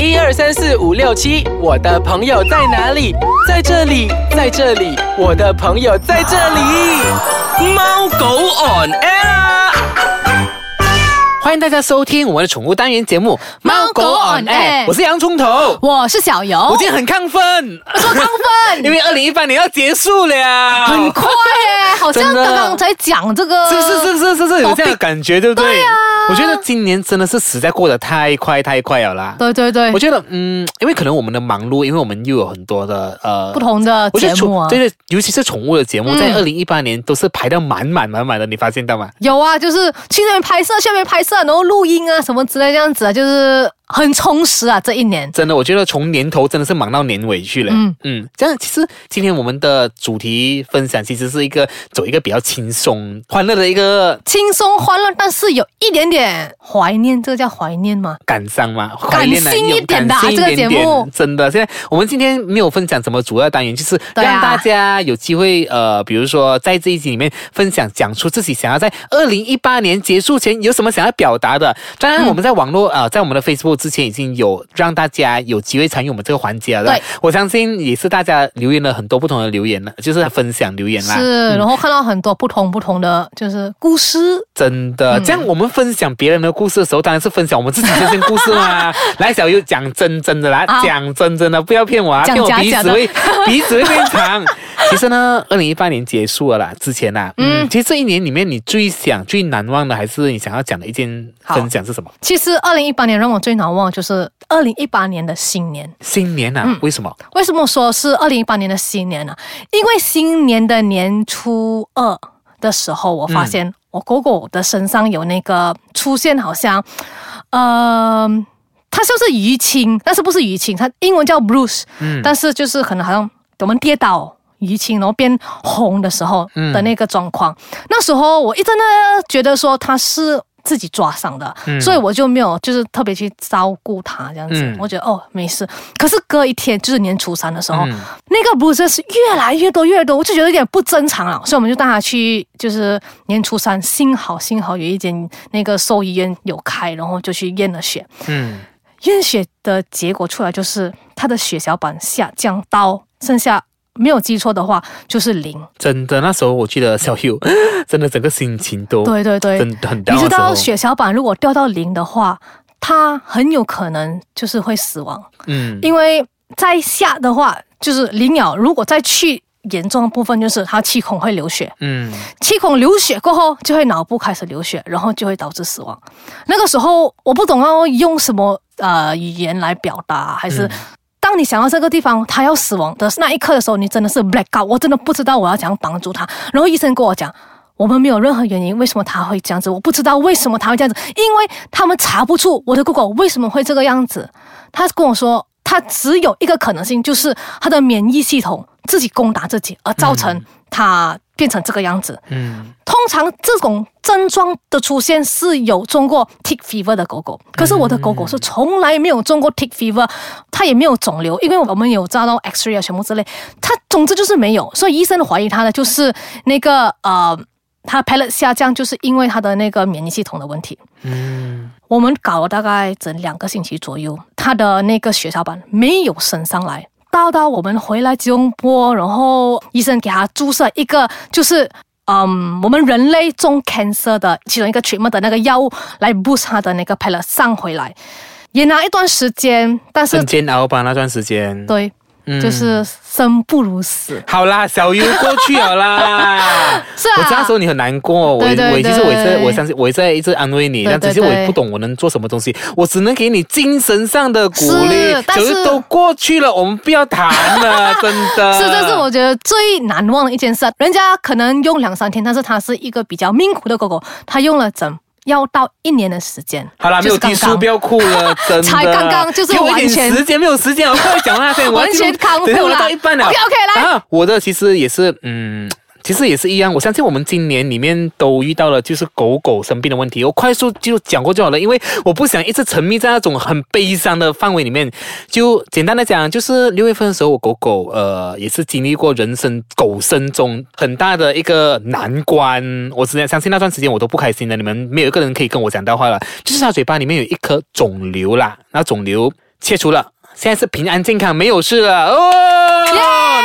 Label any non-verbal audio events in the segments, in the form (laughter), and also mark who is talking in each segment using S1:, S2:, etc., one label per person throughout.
S1: 一二三四五六七，我的朋友在哪里？在这里，在这里，我的朋友在这里。
S2: 猫狗 on air 啊。
S1: 欢迎大家收听我们的宠物单元节目《
S3: 猫狗 on air
S1: 我是洋葱头。
S3: 我是小游，
S1: 我今天很亢奋，
S3: 说亢奋，
S1: 因为二零一八年要结束了，
S3: 很快耶，好像刚刚才讲这个，
S1: 是是是是是是有这样的感觉，对不对？
S3: 对啊
S1: 我觉得今年真的是实在过得太快太快了啦。
S3: 对对对
S1: 我，觉得，嗯，因为可能我们的忙碌，因为我们又有很多的呃
S3: 不同的
S1: 我觉得
S3: 节目啊，
S1: 对对，尤其是宠物的节目，
S3: 嗯
S1: 在二零一八年都是排的满满满满的，你发现到吗？
S3: 有啊，就是去那边拍摄，下面拍摄，然后录音啊什么之类这样子啊，就是很充实啊，这一年。
S1: 真的，我觉得从年头真的是忙到年尾去了。嗯
S3: 嗯
S1: 嗯，这样其实今天我们的主题分享其实是一个走一个比较轻松、欢乐的一个
S3: 轻松欢乐，但是有一点点怀念，这个叫怀念吗？
S1: 感伤吗，
S3: 感
S1: 怀念
S3: 一点的啊这个节目
S1: 真的。现在我们今天没有分享什么主要单元，就是让大家有机会呃，比如说在这一集里面分享，讲出自己想要在二零一八年结束前有什么想要表达的。当然，我们在网络呃，在我们的 Facebook 之前已经有让大家有机会参与我们这个环节了。
S3: 对，
S1: 我相信也是大家留言了很多不同的留言了，就是分享留言啦。
S3: 是，
S1: 嗯
S3: 然后看到很多不同不同的就是故事，
S1: 真的，
S3: 嗯
S1: 这样我们分享别人的故事的时候，当然是分享我们自己这件故事嘛。(laughs) 来，小优讲真真的啦，讲真真的，不要骗我啊，骗我鼻子会 (laughs) 鼻子会变长。其实呢，二零一八年结束了啦，之前呐、嗯，
S3: 嗯
S1: 其实这一年里面，你最想、最难忘的，还是你想要讲的一件分享是什么？
S3: 其实二零一八年让我最难忘的就是二零一八年的新年。
S1: 新年啊，
S3: 嗯
S1: 为什么？
S3: 为什么说是二零一八年的新年呢？因为新年的年初二的时候，我发现我狗狗的身上有那个出现，好像，呃，它像是淤青，但是不是淤青，它英文叫 bruise，
S1: 嗯
S3: 但是就是可能好像我们跌倒。淤青，然后变红的时候
S1: 嗯
S3: 的那个状况，那时候我一真的觉得说他是自己抓伤的，
S1: 嗯。
S3: 所以我就没有就是特别去照顾他这样子，
S1: 嗯。
S3: 我觉得哦没事。可是隔一天就是年初三的时候，
S1: 嗯。
S3: 那个 bruises 越来越多越多，我就觉得有点不正常了，所以我们就带他去，就是年初三，幸好幸好有一间那个兽医院有开，然后就去验了血，
S1: 嗯，
S3: 验血的结果出来就是他的血小板下降到剩下没有记错的话就是零。
S1: 真的，那时候我记得小优 (laughs) 真的整个心情都
S3: 对对对，
S1: 真的很
S3: 你知道血小板如果掉到零的话，它很有可能就是会死亡。
S1: 嗯
S3: 因为在下的话就是零秒，如果再去严重的部分，就是它气孔会流血，
S1: 嗯
S3: 气孔流血过后就会脑部开始流血，然后就会导致死亡。那个时候我不懂要用什么呃语言来表达，还是。
S1: 嗯
S3: 当你想到这个地方他要死亡的那一刻的时候，你真的是 black out，我真的不知道我要怎样帮助他。然后医生跟我讲，我们没有任何原因，为什么他会这样子？我不知道为什么他会这样子，因为他们查不出我的狗狗为什么会这个样子。他跟我说，他只有一个可能性，就是他的免疫系统自己攻打自己，而造成他变成这个样子。
S1: 嗯
S3: 通常这种症状的出现是有中过 tick fever 的狗狗，可是我的狗狗是从来没有中过 tick fever，它也没有肿瘤，因为我们有照到 X-ray 啊，全部之类，它总之就是没有，所以医生怀疑它的就是那个呃，它 pellet 下降，就是因为它的那个免疫系统的问题。
S1: 嗯
S3: 我们搞了大概整两个星期左右，它的那个血小板没有升上来。到到我们回来吉隆坡，然后医生给他注射一个就是。嗯，我们人类中 cancer 的其中一个 treatment 的那个药物来 boost 他的那个 pellet 上回来，也拿一段时间，但是
S1: 很煎熬吧那段时间。
S3: 对，
S1: 嗯
S3: 就是生不如死，
S1: 好啦，小优过去了啦。(laughs)
S3: 是啊，
S1: 我知道那时候你很难过，我我其实我也在我相信我也在一直安慰你，
S3: 对
S1: 但只是我也不懂我能做什么东西，我只能给你精神上的鼓励
S3: 是。但是
S1: 都过去了，我们不要谈了，(laughs) 真的。
S3: 是，这是我觉得最难忘的一件事。人家可能用两三天，但是它是一个比较命苦的狗狗，它用了整要到一年的时间。
S1: 好啦，没有
S3: 就是刚刚
S1: 低书，不要哭了，(laughs) 真的。
S3: 才刚刚就是完全
S1: 时间，没有时间，我快讲那些，(laughs)
S3: 完全康复了
S1: 到一半了。
S3: OK，OK，来
S1: 啊，我的其实也是，嗯。其实也是一样，我相信我们今年里面都遇到了就是狗狗生病的问题。我快速就讲过就好了，因为我不想一直沉迷在那种很悲伤的范围里面。就简单的讲，就是六月份的时候，我狗狗呃也是经历过人生狗生中很大的一个难关。我只能相信那段时间我都不开心的，你们没有一个人可以跟我讲到话了。就是它嘴巴里面有一颗肿瘤啦，那肿瘤。切除了。现在是平安健康，没有事了哦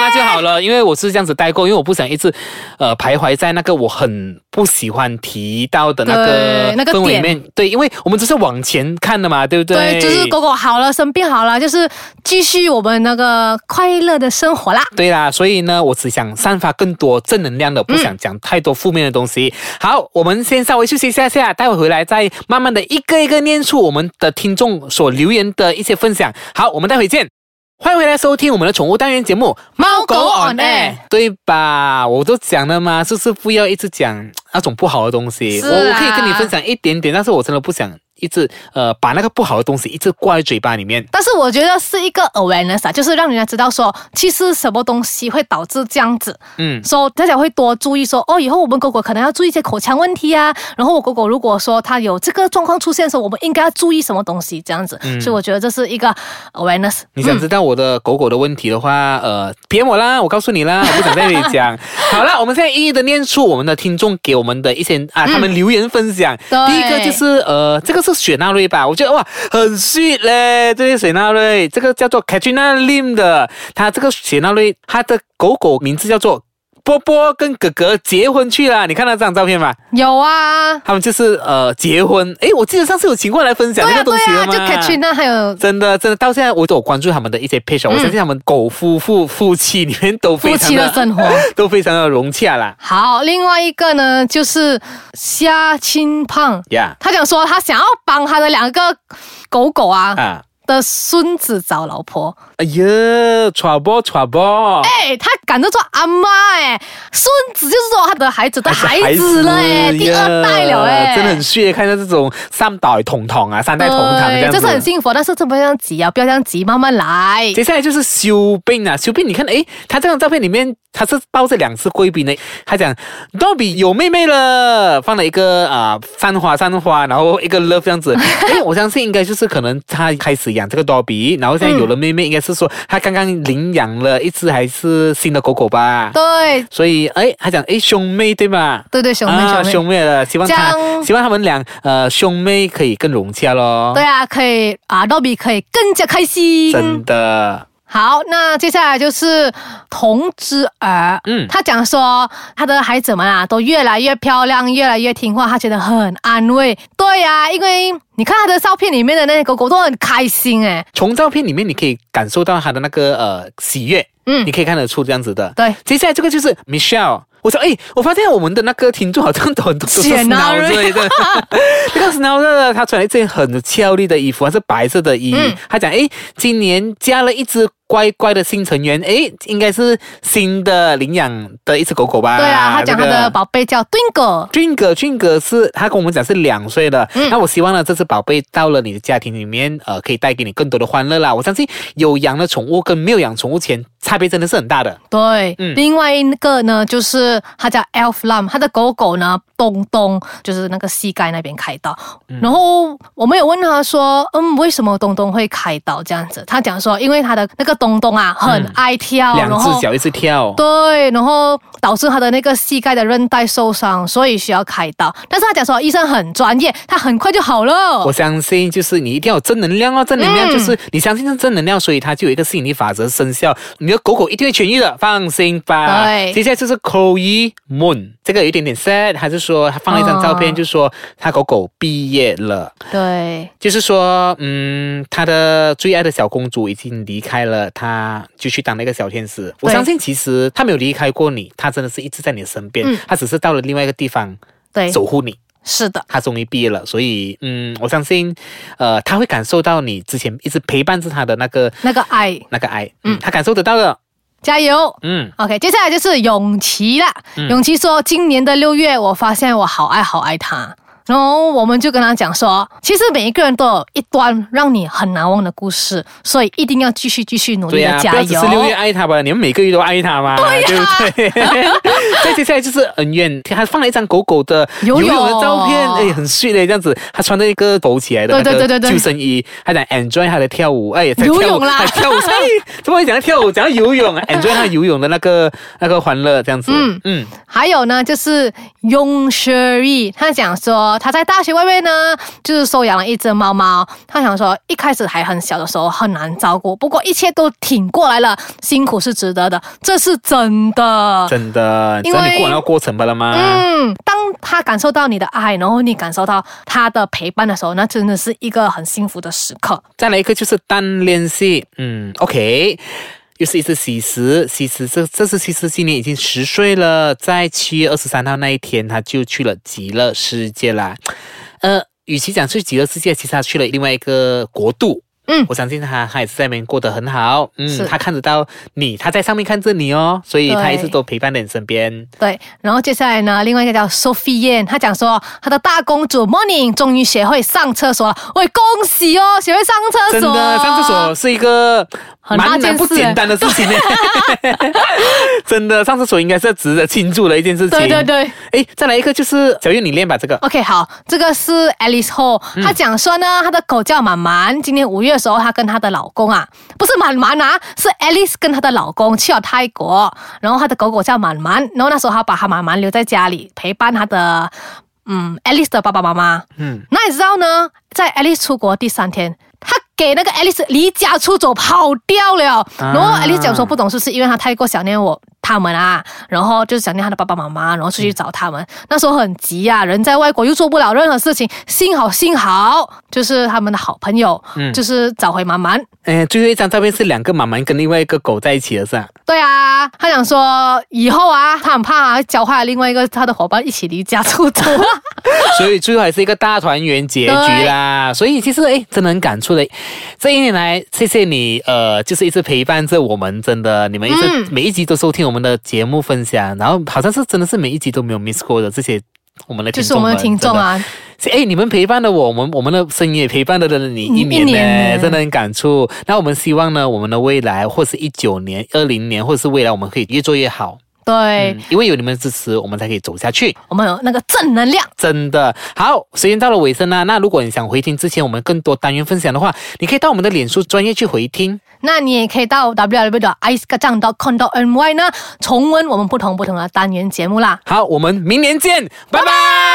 S1: 那就好了。因为我是这样子带过，因为我不想一直呃徘徊在那个我很不喜欢提到的那个
S3: 那个
S1: 氛围里面。对，因为我们只是往前看的嘛，对不对？
S3: 对，就是狗狗好了，生病好了，就是继续我们那个快乐的生活啦。
S1: 对啦，所以呢，我只想散发更多正能量的，不想讲太多负面的东西。好，我们先稍微休息一下下，待会回来再慢慢的一个一个念出我们的听众所留言的一些分享。好，我们待会见。欢迎回来收听我们的宠物单元节目《
S3: 猫狗 on air
S1: 对吧？我都讲了嘛，就是不要一直讲那种不好的东西。
S3: 是
S1: 我我
S3: 啊
S1: 可以跟你分享一点点，但是我真的不想一直呃把那个不好的东西一直挂在嘴巴里面。
S3: 但是我觉得是一个 awareness 啊，就是让人家知道说，其实什么东西会导致这样子，
S1: 嗯，
S3: 说大家会多注意说，哦，以后我们狗狗可能要注意一些口腔问题啊。然后我狗狗如果说它有这个状况出现的时候，我们应该要注意什么东西，这样子。所以我觉得这是一个 awareness。
S1: 你想知道我的狗狗的问题的话，呃，PM 我啦，我告诉你啦，我不想在这里讲。(laughs) 好了，我们现在一一的念出我们的听众给我们的一些啊，他们留言分享。
S3: 对
S1: 第一个就是呃，这个是雪纳瑞吧？我觉得哇，很 sweet 嘞，这是雪纳瑞，这个叫做 Katrina Lim 的，它这个雪纳瑞，它的狗狗名字叫做波波，跟哥哥结婚去了。你看到这张照片吗？
S3: 有啊，
S1: 他们就是呃结婚。诶，我记得上次有请过来分享这个东
S3: 对啊，
S1: 西了吗？
S3: 就 Katrina 还有
S1: 真的，真的，到现在我都有关注他们的一些 page，、我相信他们狗夫妇夫妻里面都非
S3: 夫
S1: 常的
S3: 妻的生活。(laughs)
S1: 都非常的融洽啦。
S3: 好，另外一个呢，就是虾青胖，
S1: 呀、
S3: 他讲说他想要帮他的两个狗狗啊
S1: 啊，
S3: 的孙子找老婆。
S1: 哎呀，trouble trouble，
S3: 哎，他赶着做阿妈哎，孙子就是说他的孩子的孩子了哎，第二代了哎，
S1: 真的很血，看到这种三代同堂啊，三代同堂这样子。
S3: 对这是很幸福，但是真不要这样急啊，不要这样急，慢慢来。
S1: 接下来就是修病啊，修病，你看，哎，他这张照片里面他是抱着两只贵宾呢，他讲 Dobby 有妹妹了，放了一个啊、三花三花，然后一个 love 这样子。哎，我相信应该就是可能他开始养这个 Dobby，然后现在有了妹妹，应该是说他刚刚领养了一只还是新的狗狗吧。
S3: 对
S1: 所以，哎，他讲，哎，兄妹对吗？
S3: 对对，兄妹
S1: 啊，
S3: 兄妹。
S1: 兄妹了，希望他希望他们俩呃兄妹可以更融洽咯。
S3: 对啊，可以啊，豆比可以更加开心。
S1: 真的。
S3: 好，那接下来就是童之儿，
S1: 嗯
S3: 他讲说他的孩子们啊都越来越漂亮，越来越听话，他觉得很安慰。对呀、因为你看他的照片里面的那些狗狗都很开心哎。
S1: 从照片里面你可以感受到他的那个呃喜悦，
S3: 嗯
S1: 你可以看得出这样子的。
S3: 对，
S1: 接下来这个就是 Michelle。我说，哎，我发现我们的那个听众好像都很多都是
S3: 显啊
S1: Schnauzer 的，(laughs) 这个 Schnauzer 他穿了一件很俏丽的衣服，还是白色的衣。
S3: 嗯
S1: 他讲，哎，今年加了一只乖乖的新成员，诶，应该是新的领养的一只狗狗吧？
S3: 对啊，他讲他的宝贝叫 Twinkle。
S1: 俊哥，俊哥是他跟我们讲是两岁的，
S3: 嗯
S1: 那我希望呢，这只宝贝到了你的家庭里面，呃，可以带给你更多的欢乐啦。我相信有养了宠物跟没有养宠物前差别真的是很大的。
S3: 对，
S1: 嗯
S3: 另外一个呢，就是他叫 Elf Lam，他的狗狗呢，东东就是那个膝盖那边开刀。
S1: 嗯
S3: 然后我们有问他说，嗯，为什么东东会开刀这样子？他讲说，因为他的那个东东啊，很爱跳，
S1: 嗯两只脚一直跳，
S3: 对，然后导致他的那个膝盖的韧带受伤，所以需要开刀。但是他讲说，医生很专业，他很快就好了
S1: 我。相信就是你一定要有正能量哦，正能量
S3: 嗯
S1: 就是你相信是正能量，所以它就有一个吸引力法则生效，你的狗狗一定会痊愈的，放心吧。
S3: 对
S1: 接下来就是 Chloe Moon，这个有一点点 sad，还是说他放了一张照片，
S3: 哦
S1: 就说他狗狗毕业了。
S3: 对，
S1: 就是说，嗯，他的最爱的小公主已经离开了，他就去当那个小天使。我相信其实他没有离开过你，他真的是一直在你的身边，
S3: 嗯
S1: 他只是到了另外一个地方
S3: 对，
S1: 守护你。
S3: 是的，
S1: 他终于毕业了，所以，嗯，我相信，呃，他会感受到你之前一直陪伴着他的那个
S3: 那个爱，
S1: 那个爱，嗯，他感受得到的，
S3: 加油。
S1: 嗯
S3: ，OK，接下来就是永琪啦。
S1: 嗯
S3: 永琪说，今年的六月，我发现我好爱好爱他。然后我们就跟他讲说，其实每一个人都有一段让你很难忘的故事，所以一定要继续继续努、力的加油。
S1: 是六月爱他吧，你们每个月都爱他嘛，对对,、不对？再接下来就是恩怨，他放了一张狗狗的
S3: 游泳
S1: 的照片，哎，很碎的这样子，他穿着一个抖起来的
S3: 对对对对对。
S1: 救生衣，他在 enjoy 他的跳舞，哎，在
S3: 游泳啦。
S1: 还跳舞，哎，怎么会讲到跳舞，讲到游泳，(laughs) enjoy 他游泳的那个那个欢乐这样子，
S3: 嗯。
S1: 嗯。
S3: 还有呢，就是 Yong Sherry，他讲说说他在大学外面呢，就是收养了一只猫猫。他想说一开始还很小的时候很难照顾，不过一切都挺过来了，辛苦是值得的，这是真的。
S1: 真的，
S3: 因为
S1: 你过完那个过程罢了吗？
S3: 嗯，当他感受到你的爱，然后你感受到他的陪伴的时候，那真的是一个很幸福的时刻。
S1: 再来一个就是单恋系，嗯，OK。又是一次喜事，喜事这这次喜事今年已经十岁了，在七月二十三号那一天，他就去了极乐世界啦。呃，与其讲去极乐世界，其实他去了另外一个国度。
S3: 嗯
S1: 我相信他他也是在那边过得很好。嗯，他看得到你，他在上面看着你哦，所以他一直都陪伴在你身边。
S3: 对，然后接下来呢，另外一个叫 Sophie Yan，她讲说她的大公主 Morning 终于学会上厕所了，喂，恭喜哦，学会上厕所，
S1: 真的，上厕所是一个
S3: 很大
S1: 蛮蛮不
S3: 件事
S1: 简单的事情呢。(laughs) 真的，上厕所应该是值得庆祝的一件事情。
S3: 对对对。
S1: 哎，再来一个就是小月，你练吧这个。
S3: OK，好，这个是 Alice Ho，她讲说呢，她的狗叫满满。今年五月的时候，她跟她的老公啊，不是满满啊，是 Alice 跟她的老公去了泰国，然后她的狗狗叫满满，然后那时候她把她满满留在家里陪伴她的嗯 Alice 的爸爸妈妈。
S1: 嗯，
S3: 那你知道呢，在 Alice 出国第三天。她给那个爱丽丝离家出走跑掉了，然后 Alice 讲说不懂是不是因为她太过想念我他们啊，然后就是想念她的爸爸妈妈，然后出去找他们。那时候很急啊、人在外国又做不了任何事情，幸好幸好就是他们的好朋友，就是找回妈妈。
S1: 哎，最后一张照片是两个妈妈跟另外一个狗在一起的是吧？
S3: 对啊，他想说以后啊，他很怕、啊、教坏另外一个他的伙伴一起离家出走。(laughs)
S1: 所以最后还是一个大团圆结局啦。所以其实哎，真的很感触的。这一年来，谢谢你，呃，就是一直陪伴着我们，真的，你们一直、
S3: 嗯
S1: 每一集都收听我们的节目分享，然后好像是真的是每一集都没有 miss 过的这些。我们的听众
S3: 就是我们的听众啊，
S1: 真的，哎，你们陪伴了我，我们我们的声音也陪伴了你一
S3: 一年呢，
S1: 真的很感触。那我们希望呢，我们的未来或是一九年、二零年，或者是未来，我们可以越做越好。
S3: 对、
S1: 嗯，因为有你们的支持，我们才可以走下去。
S3: 我们有那个正能量。
S1: 真的好，时间到了尾声啦。那如果你想回听之前我们更多单元分享的话，你可以到我们的脸书专业去回听。
S3: 那你也可以到 www 的 i c e 杠 com ny 呢，重温我们不同不同的单元节目啦。
S1: 好，我们明年见，拜拜